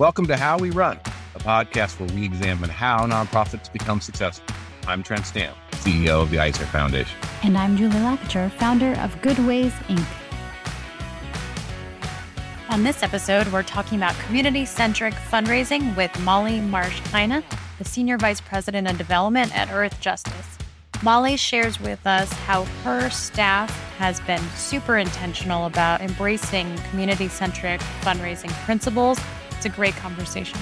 Welcome to How We Run, a podcast where we examine how nonprofits become successful. I'm Trent Stamp, CEO of the Eisner Foundation. And I'm Julie Lakacher, founder of Good Ways Inc. On this episode, we're talking about community centric fundraising with Molly Marsh Heine, the Senior Vice President of Development at Earth Justice. Molly shares with us how her staff has been super intentional about embracing community centric fundraising principles it's a great conversation.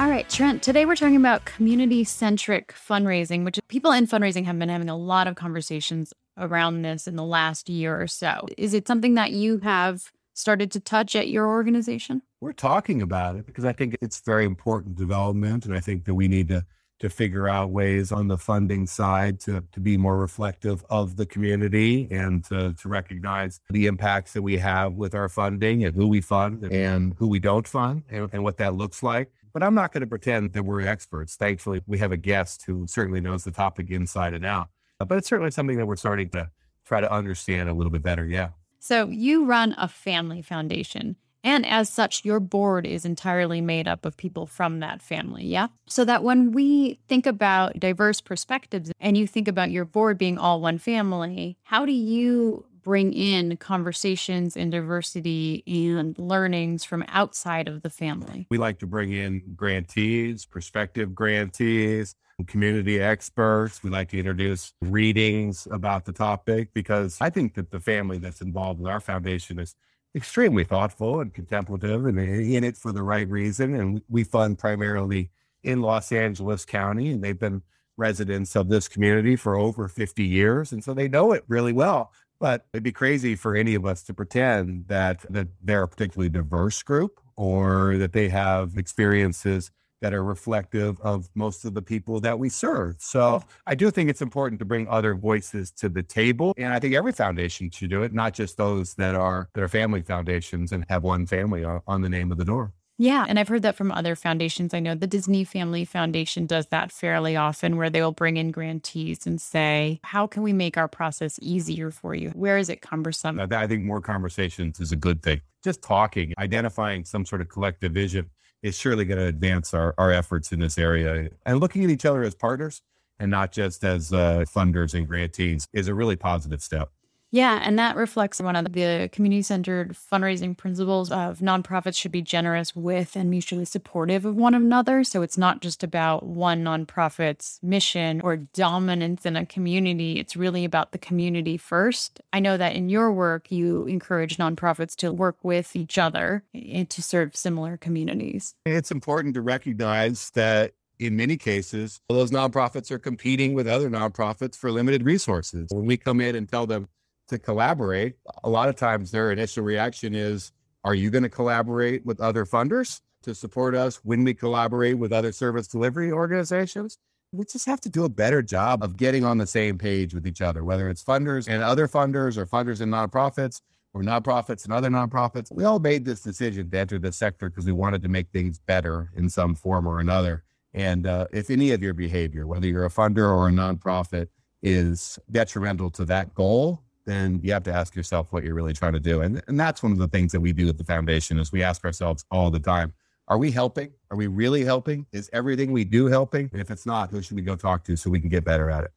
All right, Trent, today we're talking about community centric fundraising, which people in fundraising have been having a lot of conversations around this in the last year or so. Is it something that you have started to touch at your organization? We're talking about it because I think it's very important development. And I think that we need to to figure out ways on the funding side to, to be more reflective of the community and to, to recognize the impacts that we have with our funding and who we fund and who we don't fund and, and what that looks like. But I'm not going to pretend that we're experts. Thankfully, we have a guest who certainly knows the topic inside and out. But it's certainly something that we're starting to try to understand a little bit better. Yeah. So you run a family foundation. And as such, your board is entirely made up of people from that family. Yeah. So that when we think about diverse perspectives and you think about your board being all one family, how do you bring in conversations and diversity and learnings from outside of the family? We like to bring in grantees, prospective grantees, community experts. We like to introduce readings about the topic because I think that the family that's involved with our foundation is extremely thoughtful and contemplative and eh, in it for the right reason. And we fund primarily in Los Angeles County, and they've been residents of this community for over 50 years. And so they know it really well. But it'd be crazy for any of us to pretend that, that they're a particularly diverse group or that they have experiences that are reflective of most of the people that we serve. So hmm. I do think it's important to bring other voices to the table. And I think every foundation should do it, not just those that are that are family foundations and have one family on, on the name of the door. Yeah. And I've heard that from other foundations. I know the Disney Family Foundation does that fairly often, where they will bring in grantees and say, How can we make our process easier for you? Where is it cumbersome? I think more conversations is a good thing. Just talking, identifying some sort of collective vision is surely going to advance our, our efforts in this area. And looking at each other as partners and not just as uh, funders and grantees is a really positive step. Yeah, and that reflects one of the community centered fundraising principles of nonprofits should be generous with and mutually supportive of one another. So it's not just about one nonprofit's mission or dominance in a community, it's really about the community first. I know that in your work, you encourage nonprofits to work with each other and to serve similar communities. It's important to recognize that in many cases, those nonprofits are competing with other nonprofits for limited resources. When we come in and tell them, to collaborate, a lot of times their initial reaction is, are you going to collaborate with other funders to support us when we collaborate with other service delivery organizations? We just have to do a better job of getting on the same page with each other, whether it's funders and other funders or funders and nonprofits or nonprofits and other nonprofits. We all made this decision to enter the sector because we wanted to make things better in some form or another. And uh, if any of your behavior, whether you're a funder or a nonprofit, is detrimental to that goal, then you have to ask yourself what you're really trying to do. And, and that's one of the things that we do at the foundation is we ask ourselves all the time, are we helping? Are we really helping? Is everything we do helping? If it's not, who should we go talk to so we can get better at it?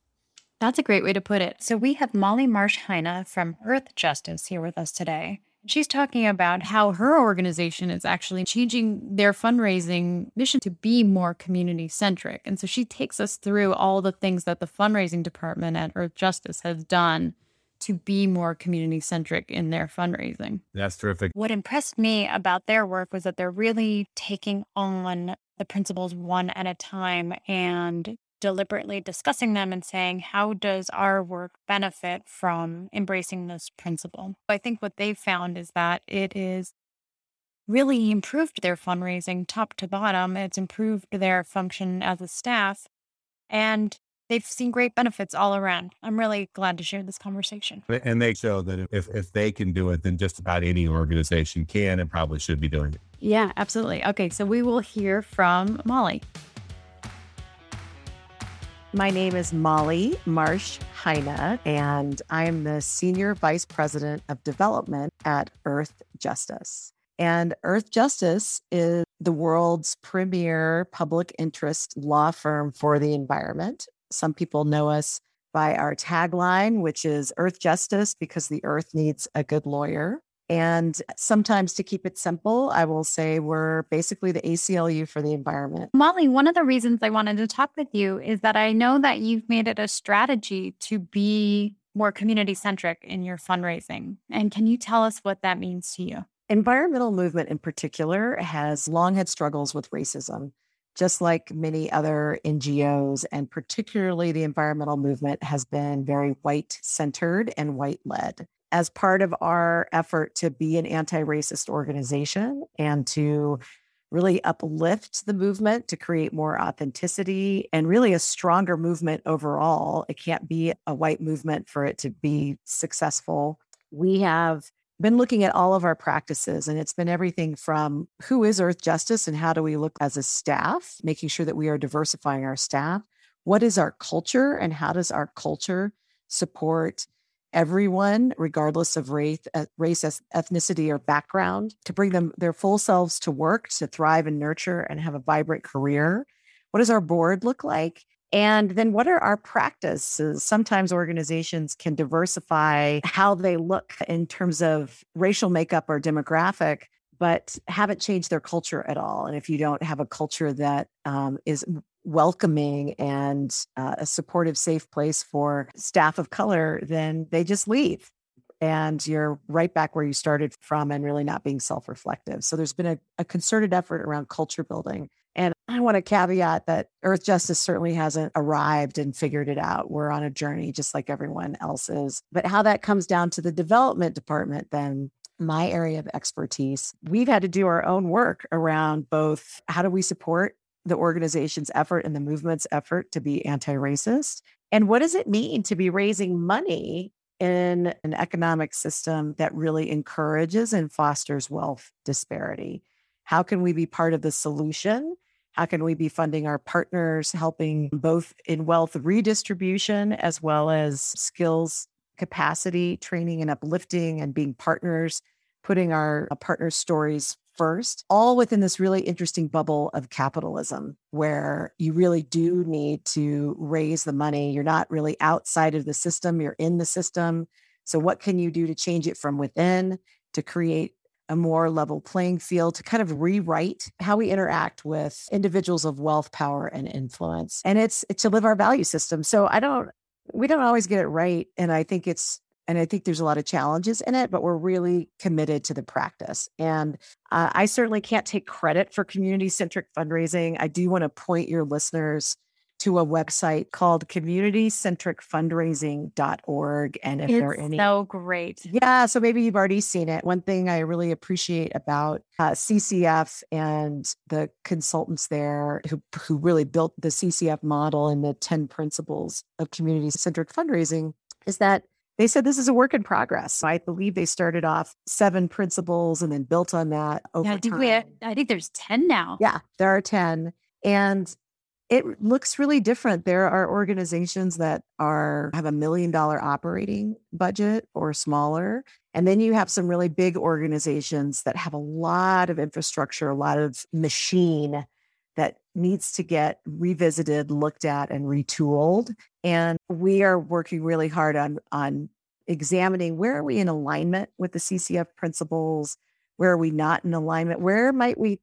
That's a great way to put it. So we have Molly Marsh Heine from Earth Justice here with us today. She's talking about how her organization is actually changing their fundraising mission to be more community centric. And so she takes us through all the things that the fundraising department at Earth Justice has done to be more community centric in their fundraising. That's terrific. What impressed me about their work was that they're really taking on the principles one at a time and deliberately discussing them and saying, how does our work benefit from embracing this principle? I think what they've found is that it is really improved their fundraising top to bottom. It's improved their function as a staff. And they've seen great benefits all around. I'm really glad to share this conversation. And they show that if, if they can do it, then just about any organization can and probably should be doing it. Yeah, absolutely. Okay, so we will hear from Molly. My name is Molly Marsh Heine, and I'm the Senior Vice President of Development at Earth Justice. And Earth Justice is the world's premier public interest law firm for the environment. Some people know us by our tagline, which is Earth Justice because the earth needs a good lawyer. And sometimes to keep it simple, I will say we're basically the ACLU for the environment. Molly, one of the reasons I wanted to talk with you is that I know that you've made it a strategy to be more community centric in your fundraising. And can you tell us what that means to you? Environmental movement in particular has long had struggles with racism, just like many other NGOs, and particularly the environmental movement has been very white centered and white led. As part of our effort to be an anti racist organization and to really uplift the movement to create more authenticity and really a stronger movement overall. It can't be a white movement for it to be successful. We have been looking at all of our practices, and it's been everything from who is Earth Justice and how do we look as a staff, making sure that we are diversifying our staff. What is our culture, and how does our culture support everyone, regardless of race, race, ethnicity, or background, to bring them their full selves to work, to thrive and nurture, and have a vibrant career? What does our board look like? And then what are our practices? Sometimes organizations can diversify how they look in terms of racial makeup or demographic, but haven't changed their culture at all. And if you don't have a culture that um, is welcoming and uh, a supportive, safe place for staff of color, then they just leave. And you're right back where you started from and really not being self reflective. So there's been a, a concerted effort around culture building and I want to caveat that Earth Justice certainly hasn't arrived and figured it out. We're on a journey just like everyone else is. But how that comes down to the development department, then my area of expertise, we've had to do our own work around both how do we support the organization's effort and the movement's effort to be anti racist? And what does it mean to be raising money in an economic system that really encourages and fosters wealth disparity? How can we be part of the solution how can we be funding our partners, helping both in wealth redistribution as well as skills capacity training and uplifting and being partners, putting our uh, partners' stories first, all within this really interesting bubble of capitalism where you really do need to raise the money. You're not really outside of the system, you're in the system. So, what can you do to change it from within to create a more level playing field to kind of rewrite how we interact with individuals of wealth, power, and influence. And it's, it's to live our value system. So I don't, we don't always get it right. And I think it's, and I think there's a lot of challenges in it, but we're really committed to the practice. And uh, I certainly can't take credit for community centric fundraising. I do want to point your listeners to a website called communitycentricfundraising.org. And if it's there are any. So great. Yeah. So maybe you've already seen it. One thing I really appreciate about uh, CCF and the consultants there who, who really built the CCF model and the 10 principles of community centric fundraising is that they said this is a work in progress. So I believe they started off seven principles and then built on that over yeah, I think time. We, I think there's 10 now. Yeah, there are 10. And it looks really different. There are organizations that are have a million dollar operating budget or smaller. And then you have some really big organizations that have a lot of infrastructure, a lot of machine that needs to get revisited, looked at, and retooled. And we are working really hard on, on examining where are we in alignment with the CCF principles? Where are we not in alignment? Where might we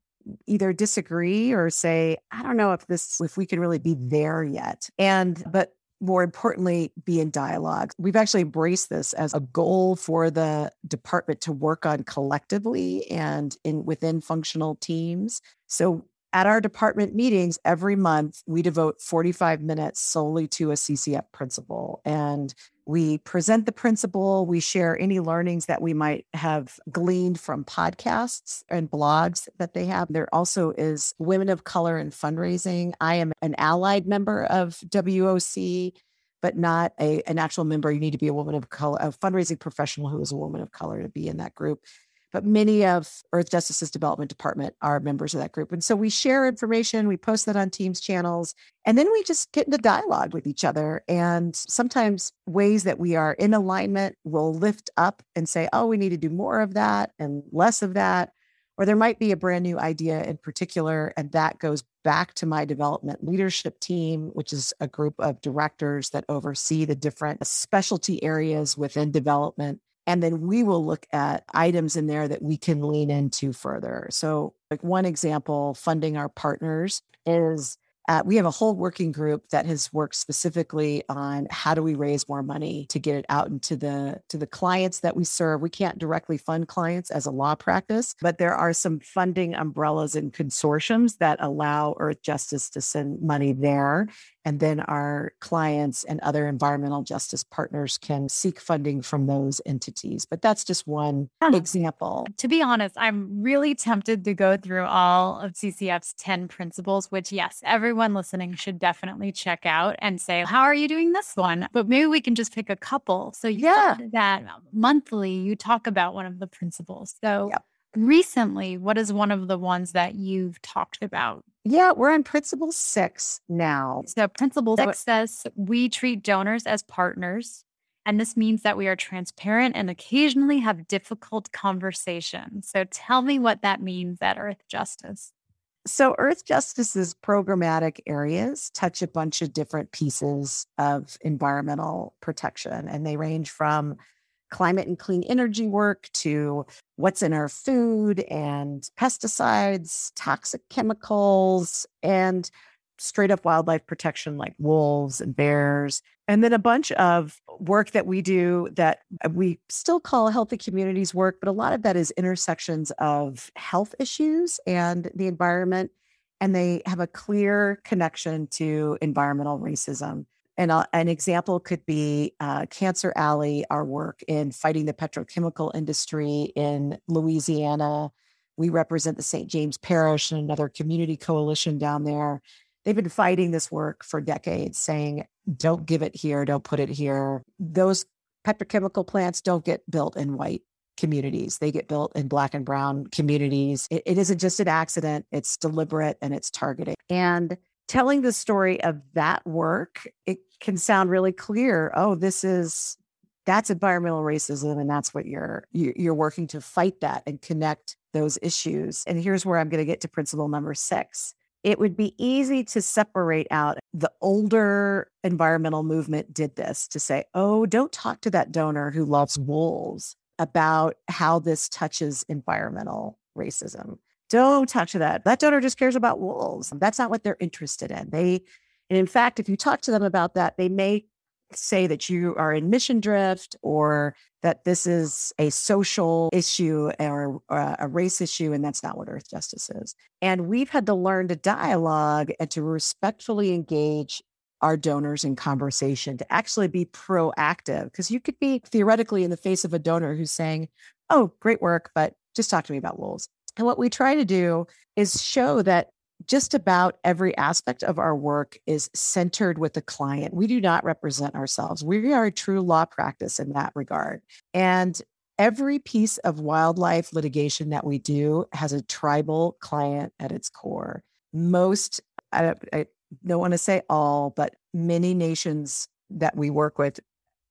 either disagree or say, I don't know if this, if we can really be there yet. And, but more importantly, be in dialogue. We've actually embraced this as a goal for the department to work on collectively and in within functional teams. So at our department meetings every month, we devote 45 minutes solely to a CCF principle. And we present the principle, we share any learnings that we might have gleaned from podcasts and blogs that they have. There also is Women of Color in Fundraising. I am an allied member of WOC, but not a, an actual member. You need to be a woman of color, a fundraising professional who is a woman of color to be in that group but many of Earth Justice's development department are members of that group. And so we share information, we post that on Teams channels, and then we just get into dialogue with each other. And sometimes ways that we are in alignment will lift up and say, oh, we need to do more of that and less of that. or there might be a brand new idea in particular, and that goes back to my development leadership team, which is a group of directors that oversee the different specialty areas within development. And then we will look at items in there that we can lean into further. So, like one example, funding our partners is uh, we have a whole working group that has worked specifically on how do we raise more money to get it out into the to the clients that we serve. We can't directly fund clients as a law practice, but there are some funding umbrellas and consortiums that allow Earth Justice to send money there and then our clients and other environmental justice partners can seek funding from those entities. But that's just one example. To be honest, I'm really tempted to go through all of CCF's 10 principles, which, yes, everyone listening should definitely check out and say, How are you doing this one? But maybe we can just pick a couple. So, yeah, that monthly you talk about one of the principles. So, yep recently, what is one of the ones that you've talked about? Yeah, we're on principle six now. So, principle six says we treat donors as partners. And this means that we are transparent and occasionally have difficult conversations. So, tell me what that means at Earth Justice. So, Earth Justice's programmatic areas touch a bunch of different pieces of environmental protection, and they range from climate and clean energy work to what's in our food and pesticides, toxic chemicals, and straight up wildlife protection like wolves and bears. And then a bunch of work that we do that we still call healthy communities work, but a lot of that is intersections of health issues and the environment. And they have a clear connection to environmental racism. And uh, an example could be uh, Cancer Alley, our work in fighting the petrochemical industry in Louisiana. We represent the St. James Parish and another community coalition down there. They've been fighting this work for decades, saying, don't give it here, don't put it here. Those petrochemical plants don't get built in white communities. They get built in black and brown communities. it, it isn't just an accident, it's deliberate and it's targeted. And telling the story of that work, it can sound really clear. Oh, this is that's environmental racism, and that's what you're you're working to fight that and connect those issues. And here's where I'm going to get to principle number six. It would be easy to separate out the older environmental movement did this to say, oh, don't talk to that donor who loves wolves about how this touches environmental racism. Don't talk to that. That donor just cares about wolves. That's not what they're interested in. They, and in fact, if you talk to them about that, they may say that you are in mission drift or that this is a social issue or, or, a race issue, and that's not what Earth Justice is. And we've had to learn to dialogue and to respectfully engage our donors in conversation, to actually be proactive. Because you could be theoretically in the face of a donor who's saying, Oh, great work, but just talk to me about wolves. And what we try to do is show that just about every aspect of our work is centered with the client. We do not represent ourselves. We are a true law practice in that regard. And every piece of wildlife litigation that we do has a tribal client at its core. Most, I, I don't want to say all, but many nations that we work with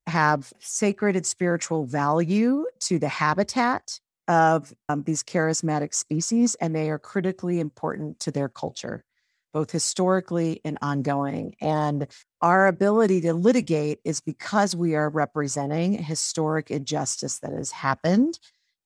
have sacred and spiritual value to the habitat of um, these charismatic species, and they are critically important to their culture, both historically and ongoing. And our ability to litigate is because we are representing historic injustice that has happened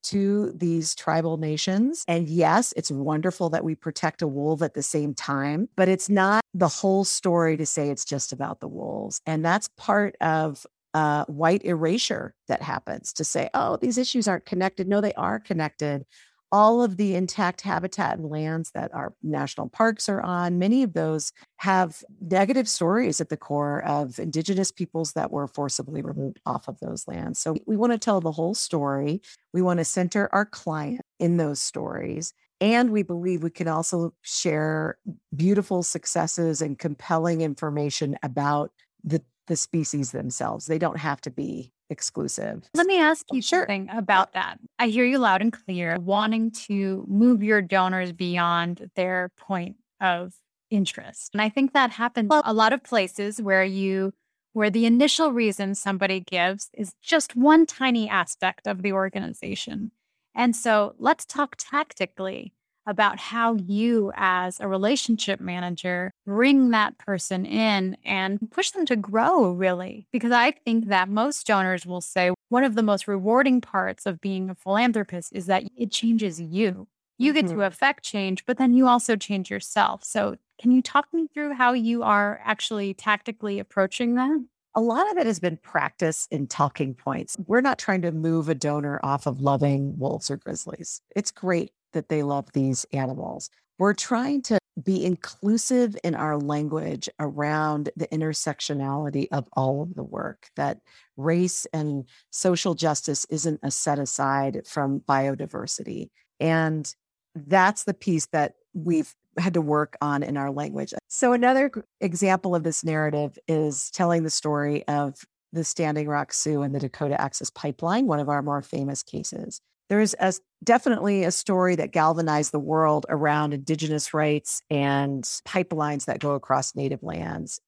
to these tribal nations. And yes, it's wonderful that we protect a wolf at the same time, but it's not the whole story to say it's just about the wolves. And that's part of uh, white erasure that happens to say, oh, these issues aren't connected. No, they are connected. All of the intact habitat and lands that our national parks are on, many of those have negative stories at the core of indigenous peoples that were forcibly removed off of those lands. So we want to tell the whole story. We want to center our client in those stories. And we believe we can also share beautiful successes and compelling information about the the species themselves. They don't have to be exclusive. Let me ask you sure. something about that. I hear you loud and clear, wanting to move your donors beyond their point of interest. And I think that happens well, a lot of places where you where the initial reason somebody gives is just one tiny aspect of the organization. And so let's talk tactically about how you, as a relationship manager, bring that person in and push them to grow, really. Because I think that most donors will say one of the most rewarding parts of being a philanthropist is that it changes you. You get mm-hmm. to affect change, but then you also change yourself. So, can you talk me through how you are actually tactically approaching that? A lot of it has been practice in talking points. We're not trying to move a donor off of loving wolves or grizzlies. It's great that they love these animals. We're trying to be inclusive in our language around the intersectionality of all of the work, that race and social justice isn't a set aside from biodiversity. And that's the piece that we've had to work on in our language. So, another example of this narrative is telling the story of the Standing Rock Sioux and the Dakota Access Pipeline, one of our more famous cases. There is a, definitely a story that galvanized the world around Indigenous rights and pipelines that go across Native lands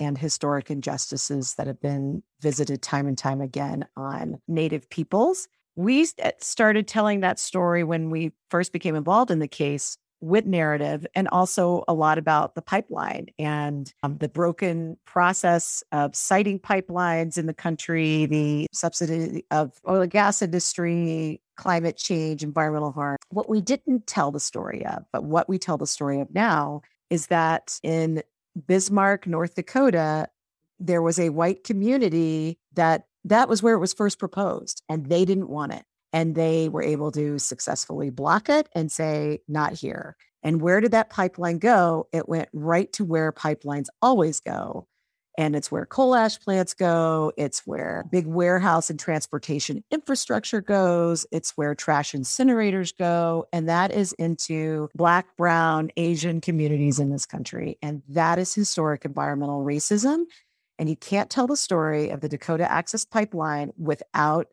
and historic injustices that have been visited time and time again on Native peoples. We uh, started telling that story when we first became involved in the case with narrative and also a lot about the pipeline and um, the broken process of siting pipelines in the country, the subsidy of oil and gas industry, climate change, environmental harm. What we didn't tell the story of, but what we tell the story of now is that in Bismarck, North Dakota, there was a white community that that was where it was first proposed and they didn't want it. And they were able to successfully block it and say, not here. And where did that pipeline go? It went right to where pipelines always go. And it's where coal ash plants go. It's where big warehouse and transportation infrastructure goes. It's where trash incinerators go. And that is into Black, Brown, Asian communities in this country. And that is historic environmental racism. And you can't tell the story of the Dakota Access Pipeline without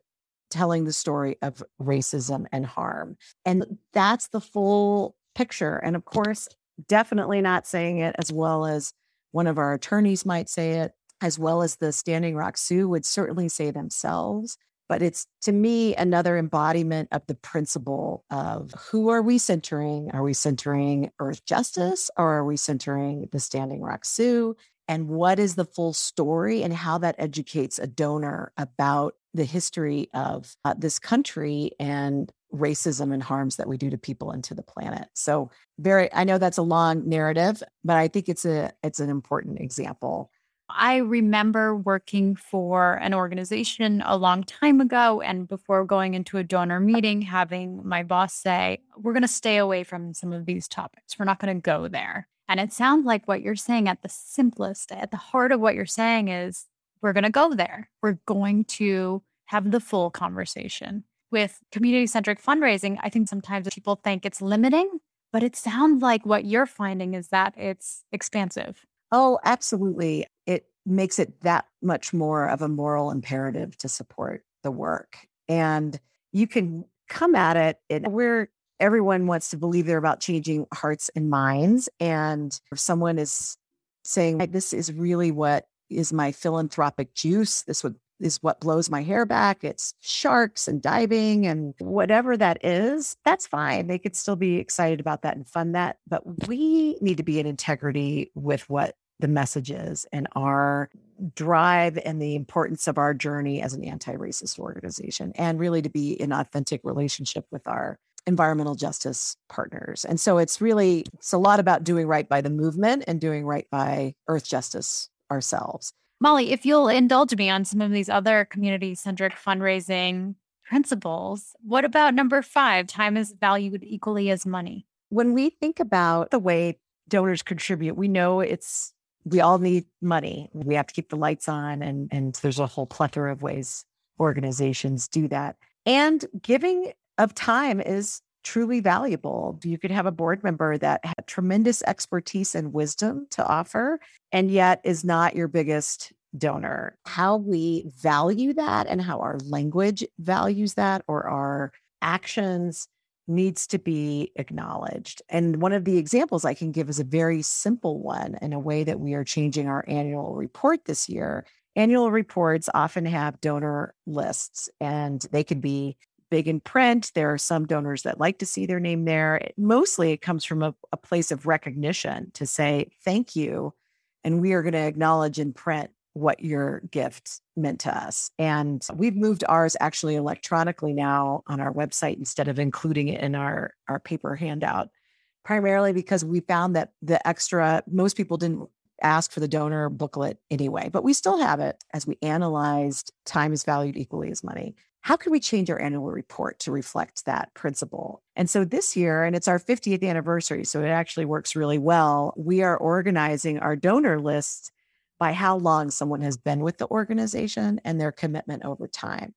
telling the story of racism and harm. And that's the full picture. And of course, definitely not saying it as well as one of our attorneys might say it, as well as the Standing Rock Sioux would certainly say themselves. But it's to me another embodiment of the principle of who are we centering? Are we centering Earth justice or are we centering the Standing Rock Sioux? And what is the full story and how that educates a donor about the history of uh, this country and racism and harms that we do to people and to the planet. So very I know that's a long narrative, but I think it's a it's an important example. I remember working for an organization a long time ago and before going into a donor meeting having my boss say, "We're going to stay away from some of these topics. We're not going to go there." And it sounds like what you're saying at the simplest, at the heart of what you're saying is we're going to go there. We're going to have the full conversation with community centric fundraising, I think sometimes people think it's limiting, but it sounds like what you're finding is that it's expansive. Oh, absolutely. It makes it that much more of a moral imperative to support the work. And you can come at it and where everyone wants to believe they're about changing hearts and minds. And if someone is saying, this is really what is my philanthropic juice, this would is what blows my hair back. It's sharks and diving and whatever that is, that's fine. They could still be excited about that and fund that. But we need to be in integrity with what the message is and our drive and the importance of our journey as an anti racist organization, and really to be in authentic relationship with our environmental justice partners. And so it's really, it's a lot about doing right by the movement and doing right by earth justice ourselves. Molly, if you'll indulge me on some of these other community centric fundraising principles, what about number five? Time is valued equally as money. When we think about the way donors contribute, we know it's we all need money. We have to keep the lights on and and there's a whole plethora of ways organizations do that. And giving of time is truly valuable. You could have a board member that had tremendous expertise and wisdom to offer, and yet is not your biggest donor. How we value that and how our language values that or our actions needs to be acknowledged. And one of the examples I can give is a very simple one in a way that we are changing our annual report this year. Annual reports often have donor lists and they could be big in print. There are some donors that like to see their name there. It, mostly it comes from a, a place of recognition to say, thank you. And we are going to acknowledge in print what your gift meant to us. And we've moved ours actually electronically now on our website instead of including it in our, our paper handout, primarily because we found that the extra, most people didn't ask for the donor booklet anyway, but we still have it as we analyzed time is valued equally as money. How can we change our annual report to reflect that principle? And so this year, and it's our 50th anniversary, so it actually works really well. We are organizing our donor list by how long someone has been with the organization and their commitment over time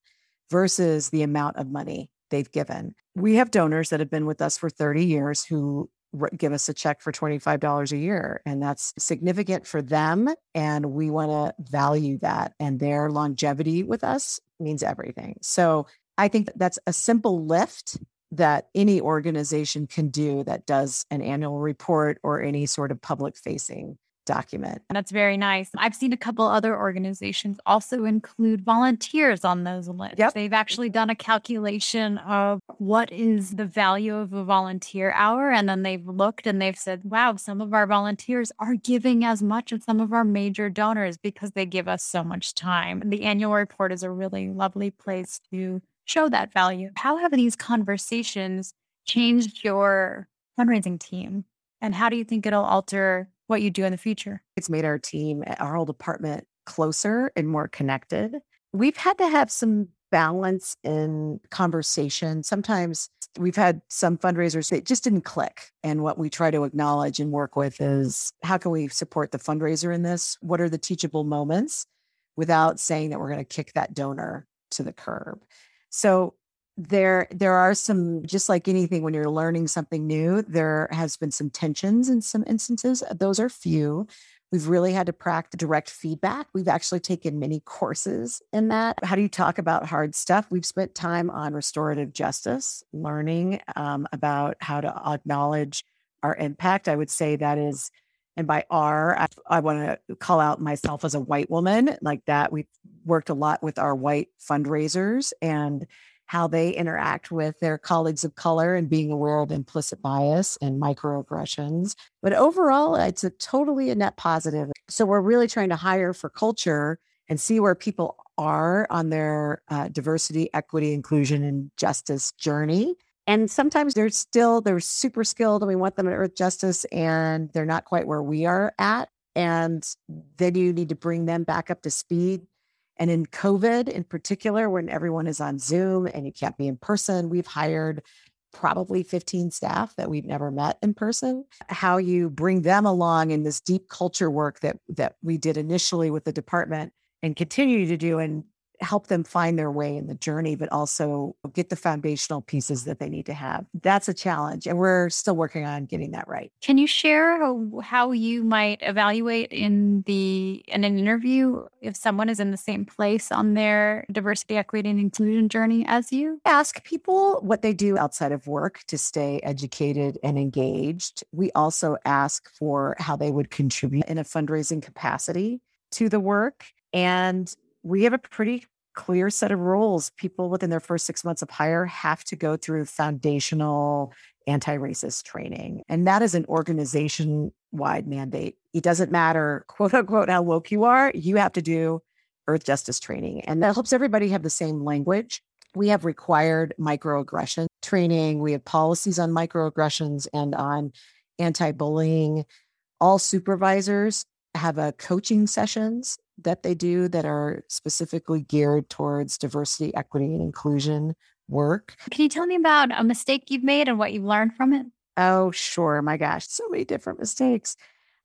versus the amount of money they've given. We have donors that have been with us for 30 years who give us a check for $25 a year. And that's significant for them. And we want to value that. And their longevity with us means everything. So I think that's a simple lift that any organization can do that does an annual report or any sort of public facing document. That's very nice. I've seen a couple other organizations also include volunteers on those lists. Yep. They've actually done a calculation of what is the value of a volunteer hour. And then they've looked and they've said, wow, some of our volunteers are giving as much as some of our major donors because they give us so much time. The annual report is a really lovely place to show that value. How have these conversations changed your fundraising team? And how do you think it'll alter what you do in the future. It's made our team, eh, our whole department closer and more connected. We've had to have some balance in conversation. Sometimes we've had some fundraisers that just didn't click. And what we try to acknowledge and work with is how can we support the fundraiser in this? What are the teachable moments without saying that we're going to kick that donor to the curb? So there there are some just like anything when you're learning something new there has been some tensions in some instances those are few. We've really had to practice direct feedback. We've actually taken many courses in that. How do you talk about hard stuff? We've spent time on restorative justice learning um, about how to acknowledge our impact. I would say that is and by R, I, I want to call out myself as a white woman like that. We've worked a lot with our white fundraisers and how they interact with their colleagues of color and being aware of implicit bias and microaggressions. But overall, it's a totally a net positive. So we're really trying to hire for culture and see where people are on their uh, diversity, equity, inclusion, and justice journey. And sometimes they're still they're super skilled, and we want them at Earth Justice, and they're not quite where we are at. And then you need to bring them back up to speed and in COVID, in particular, when everyone is on Zoom and you can't be in person, we've hired probably 15 staff that we've never met in person. How you bring them along in this deep culture work that that we did initially with the department and continue to do and help them find their way in the journey, but also get the foundational pieces that they need to have. That's a challenge. And we're still working on getting that right. Can you share how, how you might evaluate in the in an interview if someone is in the same place on their diversity, equity, and inclusion journey as you? Ask people what they do outside of work to stay educated and engaged. We also ask for how they would contribute in a fundraising capacity to the work. And we have a pretty clear set of rules. People within their first six months of hire have to go through foundational anti racist training. And that is an organization wide mandate. It doesn't matter, quote unquote, how woke you are, you have to do earth justice training. And that helps everybody have the same language. We have required microaggression training. We have policies on microaggressions and on anti bullying. All supervisors have a coaching sessions that they do that are specifically geared towards diversity, equity, and inclusion work. Can you tell me about a mistake you've made and what you've learned from it? Oh, sure. My gosh, so many different mistakes.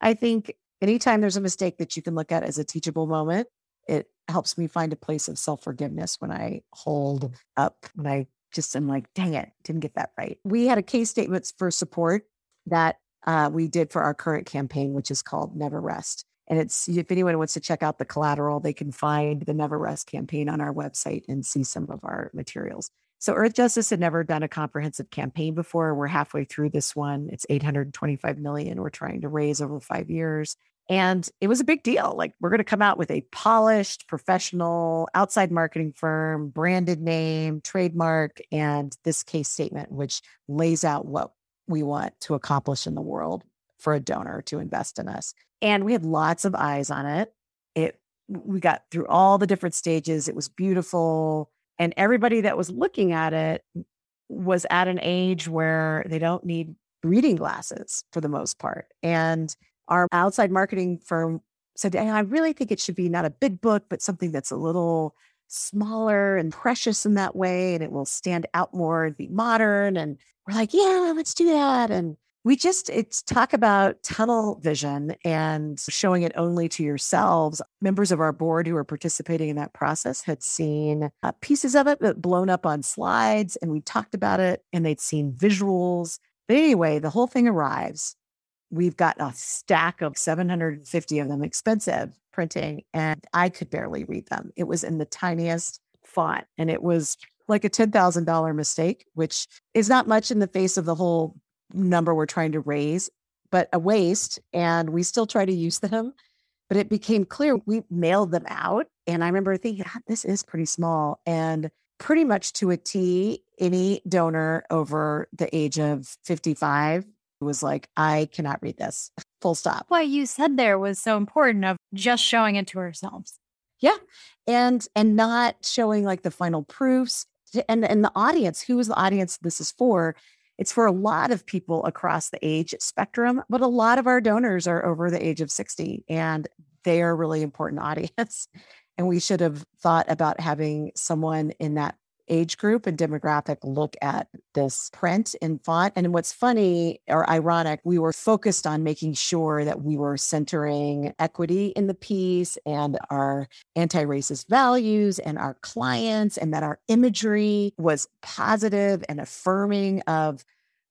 I think anytime there's a mistake that you can look at as a teachable moment, it helps me find a place of self forgiveness when I hold up, when I just am like, dang it, didn't get that right. We had a case statement for support that uh, we did for our current campaign, which is called Never Rest. And it's if anyone wants to check out the collateral, they can find the Never Rest campaign on our website and see some of our materials. So Earth Justice had never done a comprehensive campaign before. We're halfway through this one. It's 825 million we're trying to raise over 5 years. And it was a big deal. Like, we're going to come out with a polished, professional outside marketing firm, branded name, trademark, and this case statement, which lays out what we want to accomplish in the world for a donor to invest in us. And we had lots of eyes on it. It we got through all the different stages. It was beautiful. And everybody that was looking at it was at an age where they don't need reading glasses for the most part. And our outside marketing firm said, I really think it should be not a big book, but something that's a little smaller and precious in that way. And it will stand out more and be modern. And we're like, yeah, let's do that. And we just it's talk about tunnel vision and showing it only to yourselves members of our board who are participating in that process had seen uh, pieces of it but blown up on slides and we talked about it and they'd seen visuals but anyway the whole thing arrives we've got a stack of 750 of them expensive printing and i could barely read them it was in the tiniest font and it was like a $10,000 mistake, which is not much in the face of the whole number we're trying to raise, but a waste. And we still try to use them. But it became clear we mailed them out. And I remember thinking, this is pretty small. And pretty much to a T, any donor over the age of 55 was like, I cannot read this. Full stop. What you said there was so important of just showing it to ourselves. Yeah. And and not showing like the final proofs. And and the audience, who is the audience this is for? It's for a lot of people across the age spectrum, but a lot of our donors are over the age of 60 and they are a really important audience. And we should have thought about having someone in that age group and demographic look at this print and font. And what's funny or ironic, we were focused on making sure that we were centering equity in the piece and our anti racist values and our clients, and that our imagery was positive and affirming of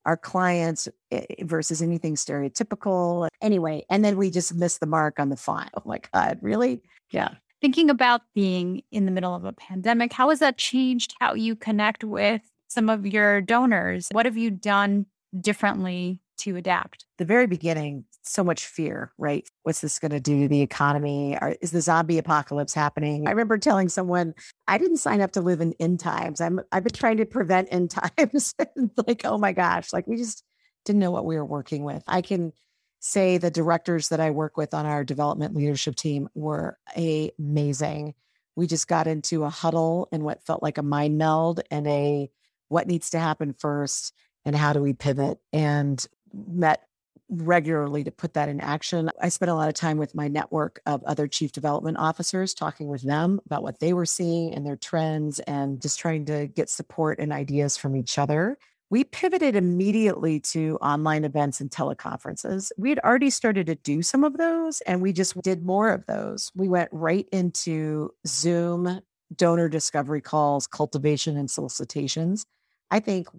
our clients eh, versus anything stereotypical. Anyway, and then we just missed the mark on the font. Oh my God, really? Yeah thinking about being in the middle of a pandemic, how has that changed how you connect with some of your donors? What have you done differently to adapt? The very beginning, so much fear, right? What's this going to do to the economy? Are, is the zombie apocalypse happening? I remember telling someone, I didn't sign up to live in end times. I'm, I've been trying to prevent end times. like, oh my gosh, like we just didn't know what we were working with. I can say the directors that I work with on our development leadership team were amazing. We just got into a huddle and what felt like a mind meld and a what needs to happen first and how do we pivot and met regularly to put that in action. I spent a lot of time with my network of other chief development officers, talking with them about what they were seeing and their trends and just trying to get support and ideas from each other we pivoted immediately to online events and teleconferences. We had already started to do some of those and we just did more of those. We went right into Zoom donor discovery calls, cultivation, and solicitations. I think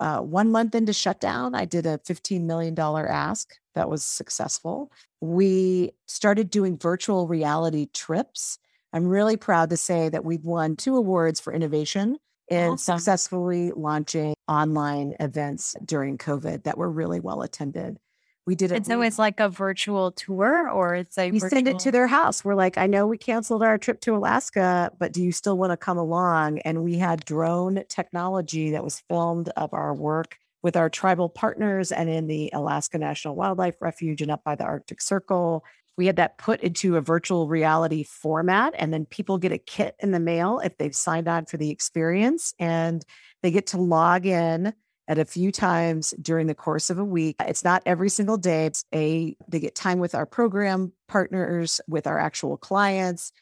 uh, one month into shutdown, I did a $15 million ask that was successful. We started doing virtual reality trips. I'm really proud to say that we've won two awards for innovation and awesome. successfully launching online events during COVID that were really well attended. We did it. And so it's like a virtual tour or it's a we virtual... send it to their house. We're like, I know we canceled our trip to Alaska, but do you still want to come along? And we had drone technology that was filmed of our work with our tribal partners and in the Alaska National Wildlife Refuge and up by the Arctic Circle we had that put into a virtual reality format and then people get a kit in the mail if they've signed on for the experience and they get to log in at a few times during the course of a week. It's not every single day. It's a they get time with our program partners with our actual clients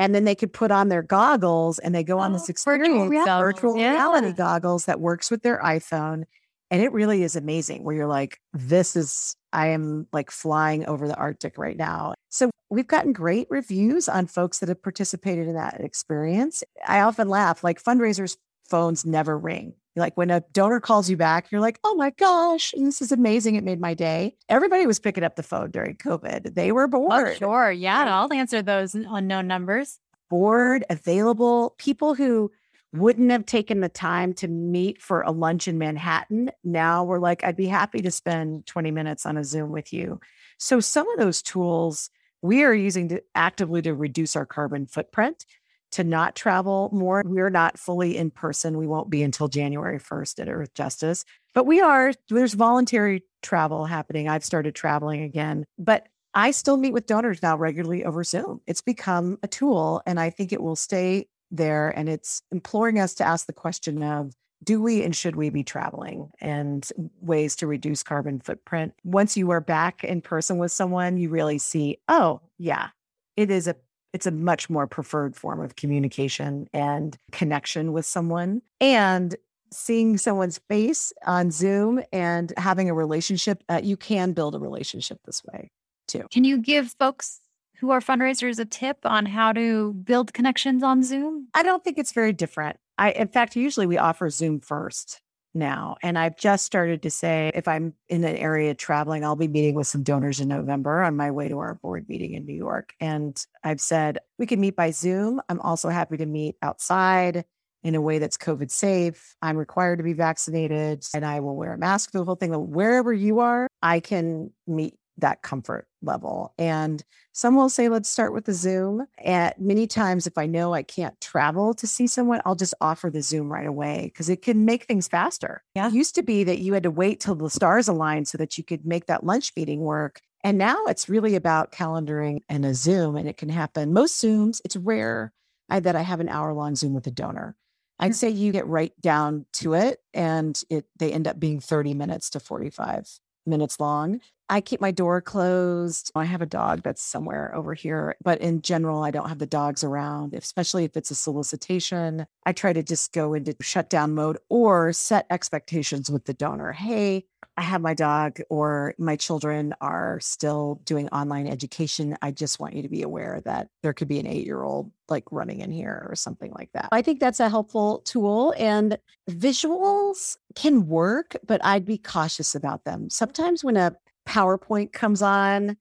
and then they could put on their goggles and they go on this oh, experience virtual, reality, virtual yeah. reality goggles that works with their iphone and it really is amazing where you're like, this is, I am like flying over the Arctic right now. So we've gotten great reviews on folks that have participated in that experience. I often laugh, like fundraisers' phones never ring. Like when a donor calls you back, you're like, oh my gosh, this is amazing. It made my day. Everybody was picking up the phone during COVID. They were oh, bored. Oh, sure. Yeah. I'll answer those unknown numbers. Bored, available, people who wouldn't have taken the time to meet for a lunch in Manhattan. Now we're like, I'd be happy to spend 20 minutes on a Zoom with you. So some of those tools we are using to actively to reduce our carbon footprint to not travel more. We're not fully in person. We won't be until January 1st at Earth Justice, but we are. There's voluntary travel happening. I've started traveling again, but I still meet with donors now regularly over Zoom. It's become a tool, and I think it will stay there. And it's imploring us to ask the question of do we and should we be traveling and ways to reduce carbon footprint? Once you are back in person with someone, you really see, oh, yeah, it is a it's a much more preferred form of communication and connection with someone. And seeing someone's face on Zoom and having a relationship, uh, you can build a relationship this way too. Can you give folks who are fundraisers a tip on how to build connections on Zoom? I don't think it's very different. I, in fact, usually we offer Zoom first now. And I've just started to say if I'm in an area traveling, I'll be meeting with some donors in November on my way to our board meeting in New York. And I've said we can meet by Zoom. I'm also happy to meet outside in a way that's COVID safe. I'm required to be vaccinated and I will wear a mask, the whole thing. Wherever you are, I can meet that comfort level. And some will say, let's start with the Zoom. At many times, if I know I can't travel to see someone, I'll just offer the Zoom right away because it can make things faster. Yeah. It used to be that you had to wait till the stars aligned so that you could make that lunch meeting work. And now it's really about calendaring and a Zoom, and it can happen. Most Zooms, it's rare I, that I have an hour long Zoom with a donor. I'd say you get right down to it, and it they end up being 30 minutes to 45 minutes long. I keep my door closed. I have a dog that's somewhere over here, but in general, I don't have the dogs around, especially if it's a solicitation. I try to just go into shutdown mode or set expectations with the donor. Hey, I have my dog or my children are still doing online education. I just want you to be aware that there could be an eight year old like running in here or something like that. I think that's a helpful tool. And visuals can work, but I'd be cautious about them. Sometimes when a PowerPoint comes on,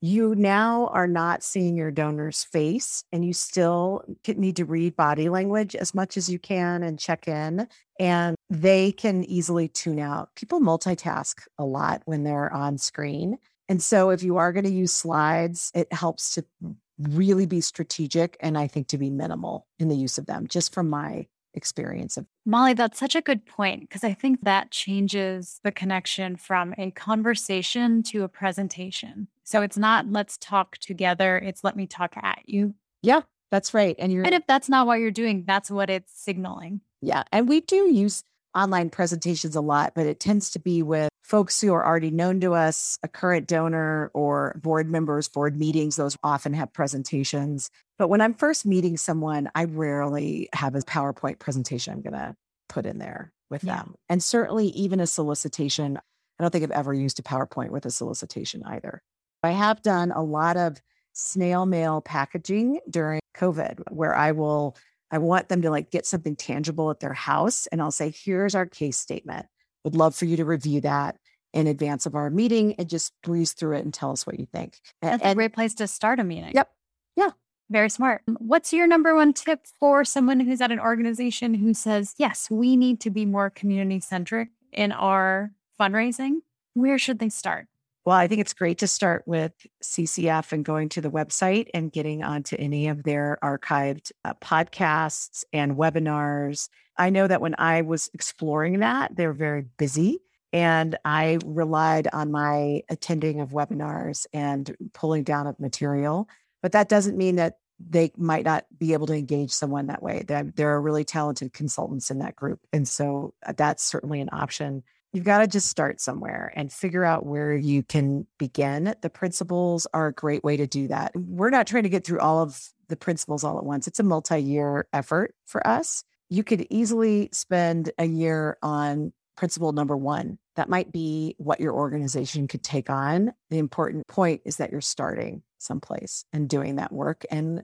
you now are not seeing your donor's face and you still need to read body language as much as you can and check in. And they can easily tune out. People multitask a lot when they're on screen. And so if you are going to use slides, it helps to really be strategic and I think to be minimal in the use of them, just from my experience of Molly, that's such a good point because I think that changes the connection from a conversation to a presentation. So it's not let's talk together, it's let me talk at you. Yeah, that's right. And you're And if that's not what you're doing, that's what it's signaling. Yeah, and we do use online presentations a lot, but it tends to be with folks who are already known to us, a current donor or board members, board meetings, those often have presentations. But when I'm first meeting someone, I rarely have a PowerPoint presentation I'm going to put in there with yeah. them. And certainly, even a solicitation, I don't think I've ever used a PowerPoint with a solicitation either. I have done a lot of snail mail packaging during COVID where I will I want them to like get something tangible at their house and I'll say here's our case statement. Would love for you to review that in advance of our meeting and just breeze through it and tell us what you think. That's and, a great place to start a meeting. Yep. Yeah. Very smart. Mm, what's your number one tip for someone who's at an organization who says, yes, we need to be more community centric in our fundraising? Where should they start? Well, I think it's great to start with CCF and going to the website and getting onto any of their archived uh, podcasts and webinars. I know that when I was exploring that, they're very busy. And I relied on my attending of webinars and pulling down of material. But that doesn't mean that they might not be able to engage someone that way. There, there are really talented consultants in that group. And so uh, that's certainly an option. You've got to just start somewhere and figure out where you can begin. The principles are a great way to do that. We're not trying to get through all of the principles all at once. It's a multi year effort for us. You could easily spend a year on principle number one. That might be what your organization could take on. The important point is that you're starting someplace and doing that work. And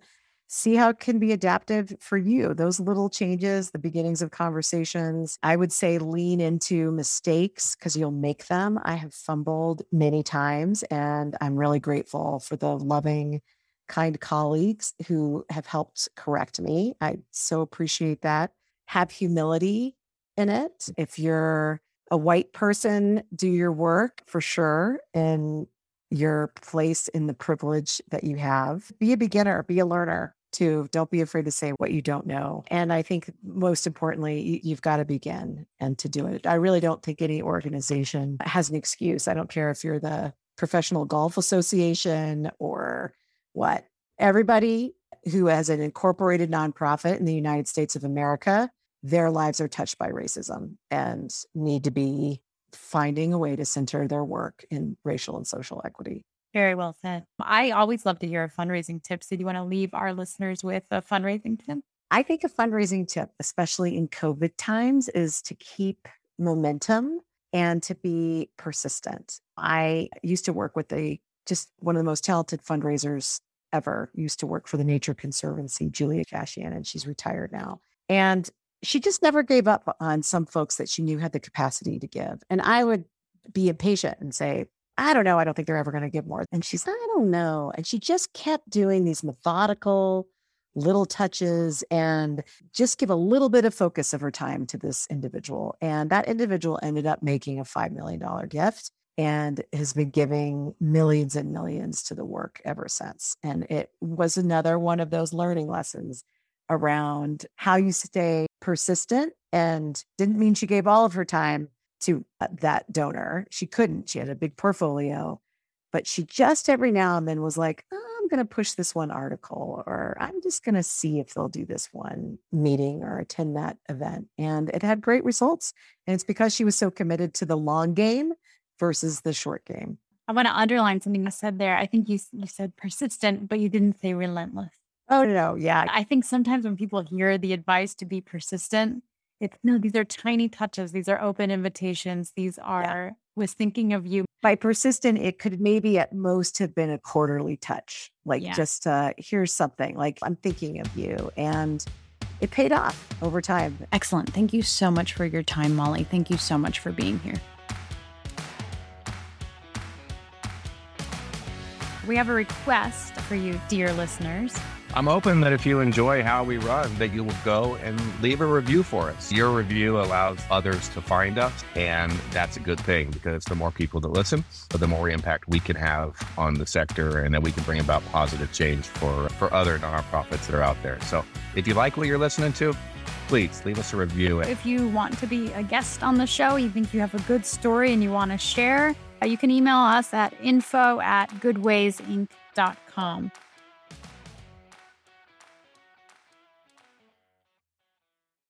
see how it can be adaptive for you. Those little changes, the beginnings of conversations, I would say lean into mistakes because you'll make them. I have fumbled many times, and I'm really grateful for the loving, kind colleagues who have helped correct me. I so appreciate that. Have humility in it. Mm. If you're a white person, do your work for sure. And your place in the privilege that you have. Be a beginner, be a learner too. Don't be afraid to say what you don't know. And I think most importantly, you've got to begin and to do it. I really don't think any organization has an excuse. I don't care if you're the Professional Golf Association or what. Everybody who has an incorporated nonprofit in the United States of America, their lives are touched by racism and need to be finding a way to center their work in racial and social equity. Very well said. I always love to hear fundraising tips. Did you want to leave our listeners with a fundraising tip? I think a fundraising tip, especially in COVID times, is to keep momentum and to be persistent. I used to work with a just one of the most talented fundraisers ever. Used to work for the Nature Conservancy, Julia Cashian, and she's retired now. And she just never gave up on some folks that she knew had the capacity to give. And I would be impatient and say, I don't know. I don't think they're ever going to give more. And she's, I don't know. And she just kept doing these methodical little touches and just give a little bit of focus of her time to this individual. And that individual ended up making a $5 million gift and has been giving millions and millions to the work ever since. And it was another one of those learning lessons around how you stay persistent and didn't mean she gave all of her time to uh, that donor. She couldn't. She had a big portfolio, but she just every now and then was like, oh, I'm going to push this one article, or I'm just going to see if they'll do this one meeting or attend that event. And it had great results. And it's because she was so committed to the long game versus the short game. I want to underline something you said there. I think you, you said persistent, but you didn't say relentless. Oh, no. Yeah. I think sometimes when people hear the advice to be persistent, it's no, these are tiny touches. These are open invitations. These are yeah. was thinking of you. By persistent, it could maybe at most have been a quarterly touch. Like yeah. just uh here's something. Like I'm thinking of you. And it paid off over time. Excellent. Thank you so much for your time, Molly. Thank you so much for being here. We have a request for you, dear listeners. I'm hoping that if you enjoy how we run, that you will go and leave a review for us. Your review allows others to find us, and that's a good thing because the more people that listen, the more impact we can have on the sector, and that we can bring about positive change for for other nonprofits that are out there. So, if you like what you're listening to, please leave us a review. If you want to be a guest on the show, you think you have a good story and you want to share, uh, you can email us at info at goodwaysinc.com.